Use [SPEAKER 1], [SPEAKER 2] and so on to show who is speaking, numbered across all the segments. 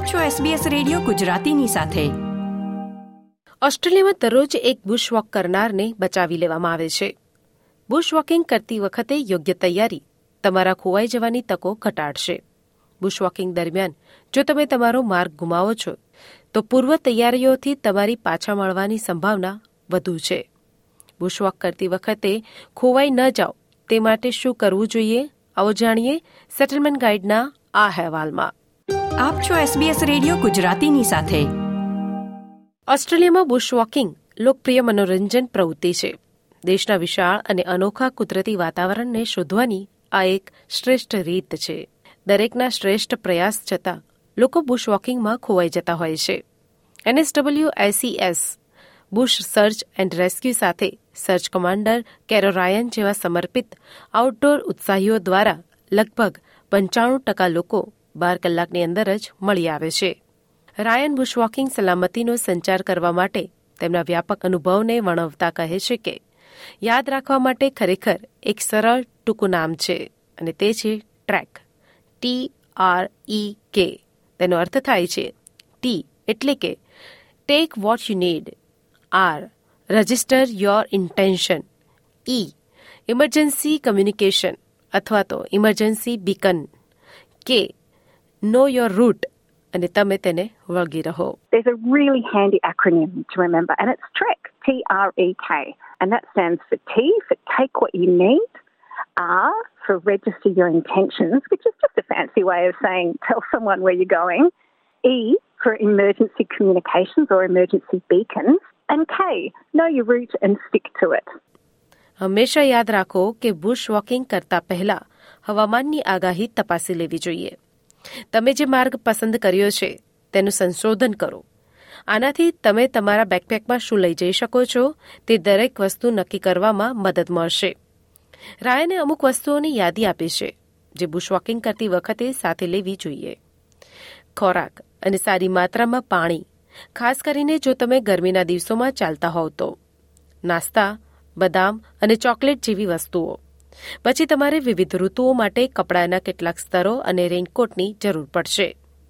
[SPEAKER 1] આપ છો SBS radio ગુજરાતીની સાથે.
[SPEAKER 2] ઓસ્ટ્રેલિયામાં દરરોજ એક બુશ વોક કરનારને બચાવી લેવામાં આવે છે. બુશ વોકિંગ કરતી વખતે યોગ્ય તૈયારી તમારા ખોવાઈ જવાની તકો ઘટાડશે. બુશ વોકિંગ દરમિયાન જો તમે તમારો માર્ગ ગુમાવો છો, તો પૂર્વ તૈયારીઓથી તમારી પાછા મળવાની સંભાવના વધુ છે. બુશ વોક કરતી વખતે ખોવાઈ ન જાઓ, તે માટે શું કરવું જોઈએ, આવો જાણીએ સેટલમેન્ટ ગાઈડના આ અહેવાલમાં.
[SPEAKER 1] આપ છો SBS રેડિયો ગુજરાતીની સાથે.
[SPEAKER 2] ઓસ્ટ્રેલિયામાં બુશ વોકિંગ લોકપ્રિય મનોરંજન પ્રવૃત્તિ છે. દેશના વિશાળ અને અનોખા કુદરતી વાતાવરણને શોધવાની આ એક શ્રેષ્ઠ રીત છે. દરેકના શ્રેષ્ઠ પ્રયાસ છતાં લોકો બુશ વોકિંગમાં ખોવાઈ જતા હોય છે. NSW ICS bush search and rescue સાથે સર્ચ કમાન્ડર કેરોરાયન જેવા સમર્પિત આઉટડોર ઉત્સાહીઓ દ્વારા લગભગ પંચાણું ટકા લોકો બાર કલાકની અંદર જ મળી આવે છે. રાયન બુશવોકિંગ સલામતીનો સંચાર કરવા માટે તેમના વ્યાપક અનુભવને વર્ણવતા કહે છે કે, યાદ રાખવા માટે ખરેખર એક સરળ ટૂંકું નામ છે, અને તે છે ટ્રેક. ટી આર ઈ કે તેનો અર્થ થાય છે ટી એટલે કે take what you need R register your intention E emergency communication અથવા તો ઇમરજન્સી બીકન કે નો યોર રૂટ અને તમે તેને વળગી રહો
[SPEAKER 3] There's a really handy acronym to remember, and it's TREK, T R E K. And that stands for T for take what you need, R for register your intentions, which is just a fancy way of saying tell someone where you're going, E for emergency communications or emergency beacons, and K, know your route and stick to it.
[SPEAKER 2] હંમેશા યાદ રાખો કે bush walking કરતા પહેલા હવામાનની આગાહી તપાસી લેવી જોઈએ તમે જે માર્ગ પસંદ કર્યો છે, તેનું સંશોધન કરો. આનાથી તમે તમારા બેકપેકમાં શું લઈ જઈ શકો છો, તે દરેક વસ્તુ નક્કી કરવામાં મદદ મળશે. રાયને અમુક વસ્તુઓની યાદી આપી છે, જે બુશ વોકિંગ કરતી વખતે સાથે લેવી જોઈએ. ખોરાક અને સારી માત્રામાં પાણી, ખાસ કરીને જો તમે ગરમીના દિવસોમાં ચાલતા હોવ તો. નાસ્તા, બદામ અને ચોકલેટ જેવી વસ્તુઓ. પછી તમારે વિવિધ ઋતુઓ માટે કપડાના કેટલાક સ્તરો અને રેઇનકોટની જરૂર પડશે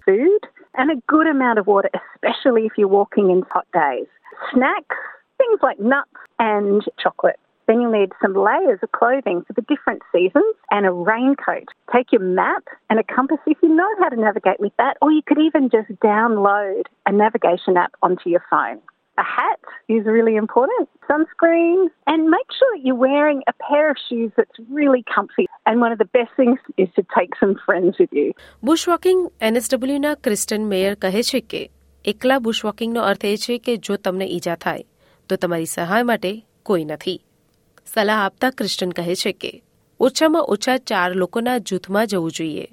[SPEAKER 3] Food and a good amount of water, especially if you're walking in hot days. Snacks, things like nuts and chocolate. Then you'll need some layers of clothing for the different seasons and a raincoat. Take your map and a compass if you know how to navigate with that, or you could even just download a navigation app onto your phone. A hat is really important, sunscreen, and make sure that you're wearing a pair of shoes that's really comfy. And one of the best things is to take some friends with you.
[SPEAKER 2] Bush walking એનએસડબલ્યુના Kristen Meyer કહે છે કે એકલા bush વોકિંગનો અર્થ એ છે કે જો તમને ઈજા થાય તો તમારી સહાય માટે કોઈ નથી સલાહ આપતા ક્રિસ્ટન કહે છે કે ઓછામાં ઓછા ચાર લોકોના જૂથમાં જવું જોઈએ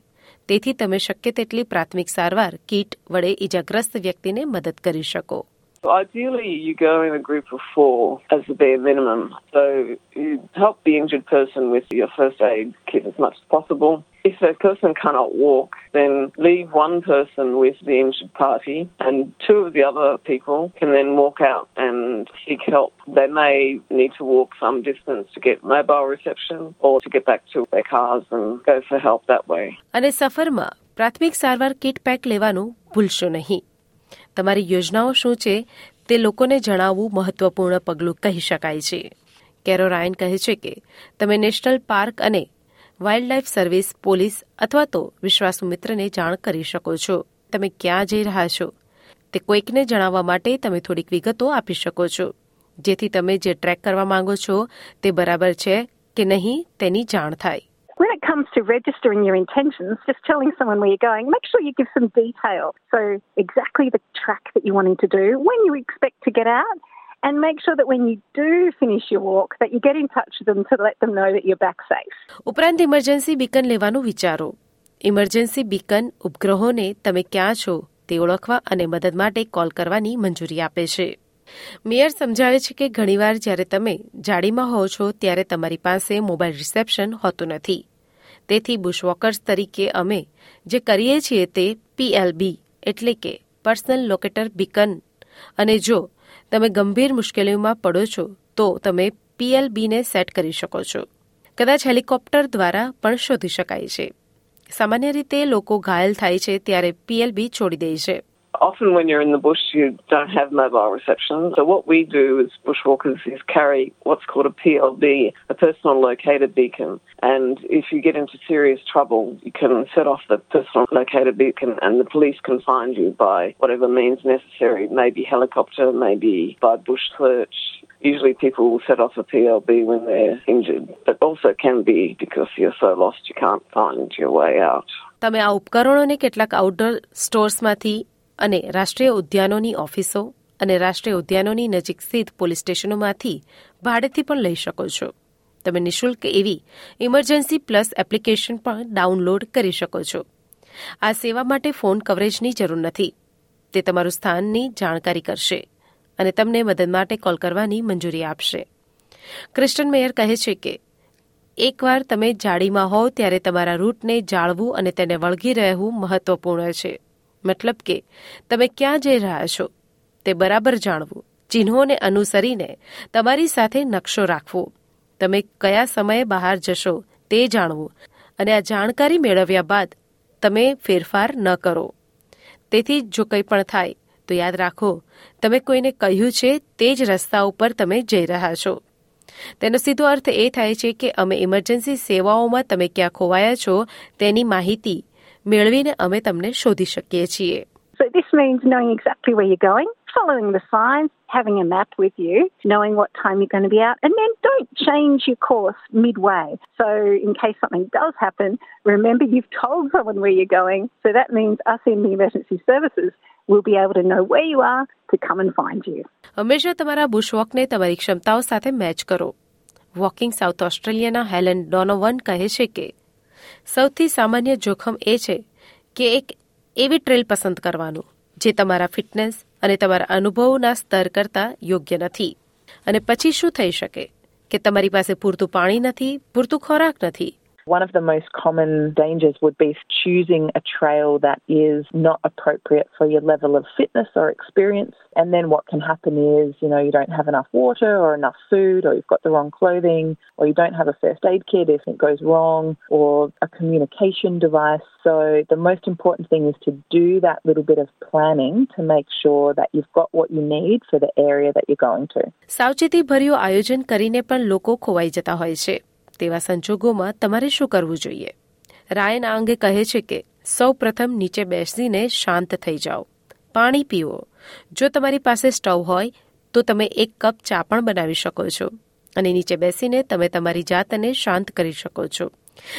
[SPEAKER 2] તેથી તમે શક્ય તેટલી પ્રાથમિક સારવાર કીટ વડે ઈજાગ્રસ્ત વ્યક્તિને મદદ કરી શકો
[SPEAKER 4] So ideally, you go in a group of four as the bare minimum. So you help the injured person with your first aid kit as much as possible. If that person cannot walk, then leave one person with the injured party, and two of the other people can then walk out and seek help. They may need to walk some distance to get mobile reception or to get back to their cars and go for help that way.
[SPEAKER 2] અને સફરમાં પ્રાથમિક સારવાર kit pack લેવાનું ભૂલશો નહીં તમારી યોજનાઓ શું છે તે લોકોને જણાવવું મહત્વપૂર્ણ પગલું કહી શકાય છે. કેરોરાયન કહે છે કે, તમે નેશનલ પાર્ક અને વાઇલ્ડલાઇફ સર્વિસ, પોલીસ અથવા તો વિશ્વાસુ મિત્રને જાણ કરી શકો છો. તમે ક્યાં જઈ રહ્યા છો? તે કોઈકને જણાવવા માટે તમે થોડીક વિગતો આપી શકો છો. જેથી તમે જે ટ્રેક કરવા માંગો છો તે બરાબર છે કે નહીં તેની જાણ થાય.
[SPEAKER 3] To registering your intentions, just telling someone where you're going, make sure you give some detail. So, exactly the track that you're wanting to do, when you expect to get out, and make sure that when you do finish your walk, that you get in touch with them to let them know that you're back safe.
[SPEAKER 2] ઉપરાંત emergency beacon લેવાનું વિચારો emergency beacon ઉપગ્રહોને તમે ક્યાં છો તે ઓળખવા અને મદદ માટે કોલ કરવાની મંજૂરી આપે છે મેયર સમજાવે છે કે ઘણીવાર જ્યારે તમે જાડીમાં હોવ છો ત્યારે તમારી પાસે મોબાઈલ રિસેપ્શન હોતું નથી તેથી બુશવોકર્સ તરીકે અમે જે કરીએ છીએ તે પીએલબી એટલે કે પર્સનલ લોકેટર બીકન અને જો તમે ગંભીર મુશ્કેલીઓમાં પડો છો, તો તમે પીએલબીને સેટ કરી શકો છો. કદાચ હેલિકોપ્ટર દ્વારા પણ શોધી શકાય છે. સામાન્ય રીતે લોકો ઘાયલ થાય છે ત્યારે પીએલબી છોડી દે છે.
[SPEAKER 4] Often, when you're in the bush, you don't have mobile reception. So, what we do as bushwalkers is carry what's called a PLB, a personal locator beacon. And if you get into serious trouble, you can set off the personal locator beacon, and the police can find you by whatever means necessary maybe helicopter, maybe by bush search. Usually, people will set off a PLB when they're injured, but also can be because you're so lost you can't find your way out.
[SPEAKER 2] તમે આ ઉપકરણોને કેટલાક outdoor સ્ટોર્સમાંથી અને રાષ્ટ્રીય ઉદ્યાનોની ઓફિસો અને રાષ્ટ્રીય ઉદ્યાનોની નજીક સ્થિત પોલીસ સ્ટેશનોમાંથી ભાડેથી પણ લઈ શકો છો. તમે નિઃશુલ્ક એવી ઇમરજન્સી પ્લસ એપ્લિકેશન પણ ડાઉનલોડ કરી શકો છો. આ સેવા માટે ફોન કવરેજની જરૂર નથી. તે તમારું સ્થાનની જાણકારી કરશે અને તમને મદદ માટે કોલ કરવાની મંજૂરી આપશે. ક્રિસ્ટન મેયર કહે છે કે, એકવાર તમે જાળીમાં હોવ ત્યારે તમારા રૂટને જાળવું અને તેને વળગી રહેવું મહત્વપૂર્ણ છે. મતલબ કે તમે ક્યાં જઈ રહ્યા છો? તે બરાબર જાણવું. ચિહ્નોને અનુસરીને તમારી સાથે નકશો રાખવો. તમે કયા સમયે બહાર જશો તે જાણવું અને આ જાણકારી મેળવ્યા બાદ તમે ફેરફાર ન કરો. તેથી જો કંઈ પણ થાય, તો યાદ રાખો, તમે કોઈને કહ્યું છે તે જ રસ્તા ઉપર તમે જઈ રહ્યા છો. તેનો સીધો અર્થ એ થાય છે કે અમે ઇમરજન્સી સેવાઓમાં તમે ક્યાં ખોવાયા છો તેની માહિતી મેળવીને અમે તમને શોધી શકીએ છીએ
[SPEAKER 3] So this means knowing exactly where you're going, following the signs, having a map with you, knowing what time you're going to be out, and then don't change your course midway. So in case something does happen, remember you've told someone where you're going. So that means us in the emergency services will be able to know where you are to come and find you.
[SPEAKER 2] હંમેશા તમારા બુશવોકને તમારી ક્ષમતાઓ સાથે match કરો walking south ઓસ્ટ્રેલિયાના Helen Donovan કહે છે કે સૌથી સામાન્ય જોખમ એ છે કે એક એવી ટ્રેલ પસંદ કરવાનું, જે તમારા ફિટનેસ અને તમારા અનુભવના સ્તર કરતાં યોગ્ય નથી. અને પછી શું થઈ શકે? કે તમારી પાસે પૂરતું પાણી નથી, પૂરતું ખોરાક નથી
[SPEAKER 5] One of the most common dangers would be choosing a trail that is not appropriate for your level of fitness or experience. And then what can happen is, you know, you don't have enough water or enough food, or you've got the wrong clothing, or you don't have a first aid kit if it goes wrong, or a communication device. So the most important thing is to do that little bit of planning to make sure that you've got what you need for the area that you're going to.
[SPEAKER 2] સાવચેતીભર્યું આયોજન કરીને પણ લોકો ખોવાઈ જતા હોય છે તેવા સંજોગોમાં તમારે શું કરવું જોઈએ? રાયન આ અંગે કહે છે કે, સૌ પ્રથમ નીચે બેસીને શાંત થઈ જાઓ. પાણી પીવો જો તમારી પાસે સ્ટવ હોય, તો તમે એક કપ ચા પણ બનાવી શકો છો. અને નીચે બેસીને તમે તમારી જાતને શાંત કરી શકો છો.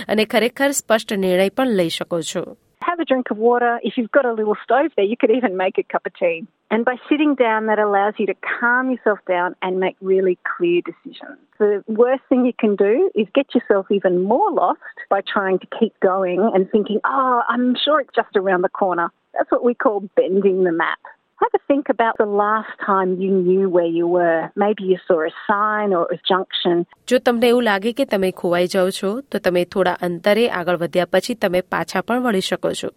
[SPEAKER 2] અને ખરેખર સ્પષ્ટ નિર્ણય પણ લઈ શકો છો.
[SPEAKER 3] Have a drink of water. If you've got a little stove there, you could even make a cup of tea. And by sitting down, that allows you to calm yourself down and make really clear decisions. The worst thing you can do is get yourself even more lost by trying to keep going and thinking, oh, I'm sure it's just around the corner. That's what we call bending the map. Have a think about the last time you knew where you were. Maybe you saw a sign or a junction.
[SPEAKER 2] જો તમને એવું લાગે કે તમે ખોવાઈ જાઓ છો, તો તમે થોડા અંતરે આગળ વધ્યા પછી તમે પાછા પણ વળી શકો છો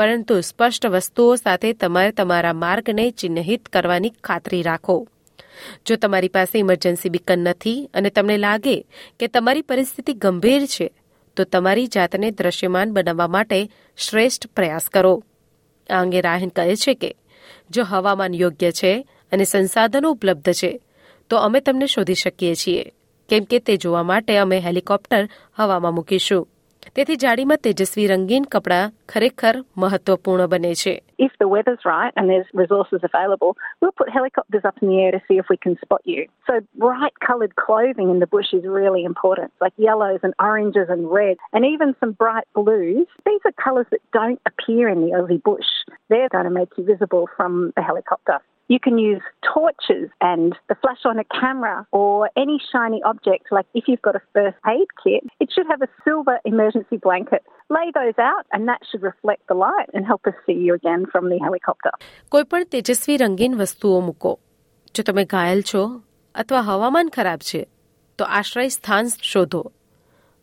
[SPEAKER 2] પરંતુ સ્પષ્ટ વસ્તુઓ સાથે તમારે તમારા માર્ગને ચિહ્નિત કરવાની ખાતરી રાખો જો તમારી પાસે ઇમરજન્સી બીકન નથી અને તમને લાગે કે તમારી પરિસ્થિતિ ગંભીર છે, તો તમારી જાતને દ્રશ્યમાન બનાવવા માટે શ્રેષ્ઠ પ્રયાસ કરો આ અંગે રાહન કહે છે કે જો હવામાન યોગ્ય છે અને સંસાધનો ઉપલબ્ધ છે, તો અમે તમને શોધી શકીએ છીએ. કેમ કે તે જોવા માટે અમે હેલિકોપ્ટર હવામાં મૂકીશું. તેથી જાડીમાં તેજસ્વી રંગીન કપડાં ખરેખર મહત્વપૂર્ણ બને છે
[SPEAKER 3] If the weather's right and there's resources available, we'll put helicopters up in the air to see if we can spot you. So bright coloured clothing in the bush is really important, like yellows and oranges and reds, and even some bright blues. These are colours that don't appear in the Aussie bush. They're going to make you visible from the helicopter. You can use torches and the flash on a camera or any shiny object. Like if you've got a first aid kit, it should have a silver emergency blanket. Lay those out, and that should reflect the light and help us see you again from the helicopter.
[SPEAKER 2] કોઈપણ તેજસ્વી રંગીન વસ્તુઓ મૂકો જો તમે ઘાયલ છો અથવા હવામાન ખરાબ છે તો આશ્રય સ્થાન શોધો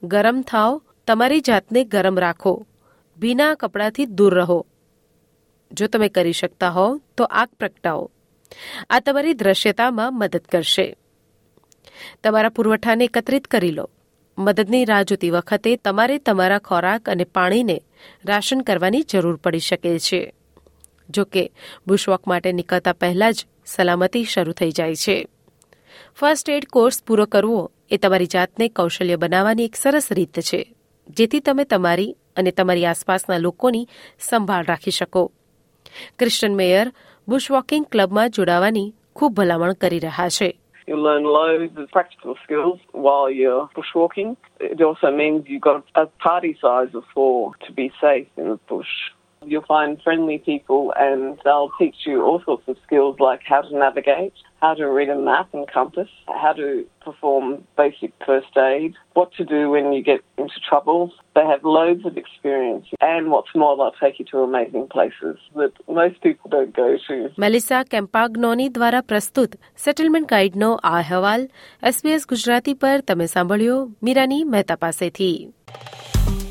[SPEAKER 2] ગરમ થાવ તમારી જાતને ગરમ રાખો ભીના કપડાથી દૂર રહો જો તમે કરી શકતા હો તો આગ પ્રગટાવો આ તમારી દ્રશ્યતામાં મદદ કરશે. તમારા પુરવઠાને એકત્રિત કરી લો. મદદની રાહ જોતી વખતે તમારે તમારા ખોરાક અને પાણીને રાશન કરવાની જરૂર પડી શકે છે. જો કે બુશવોક માટે નીકળતા પહેલા જ સલામતી શરૂ થઈ જાય છે. ફર્સ્ટ એડ કોર્સ પૂરો કરવો એ તમારી જાતને કૌશલ્ય બનાવવાની એક સરસ રીત છે, જેથી તમે તમારી અને તમારી આસપાસના લોકોની સંભાળ રાખી શકો. ક્રિશ્ચન મેયર બુશવોકિંગ ક્લબમાં જોડાવાની ખૂબ ભલામણ કરી રહ્યા છે
[SPEAKER 4] You'll learn loads of practical skills while you're bushwalking. It also means you've got a party size of four to be safe in the bush. You'll find friendly people and they'll teach you all sorts of skills like how to navigate, how to read a map and compass, how to perform basic first aid, what to do when you get into trouble. They have loads of experience and what's more, they'll take you to amazing places that most people don't go to.
[SPEAKER 2] Melissa Compagnoni દ્વારા પ્રસ્તુત settlement ગાઈડનો આ અહેવાલ SBS Gujarati પર તમે સાંભળ્યો મીરાની મહેતા પાસેથી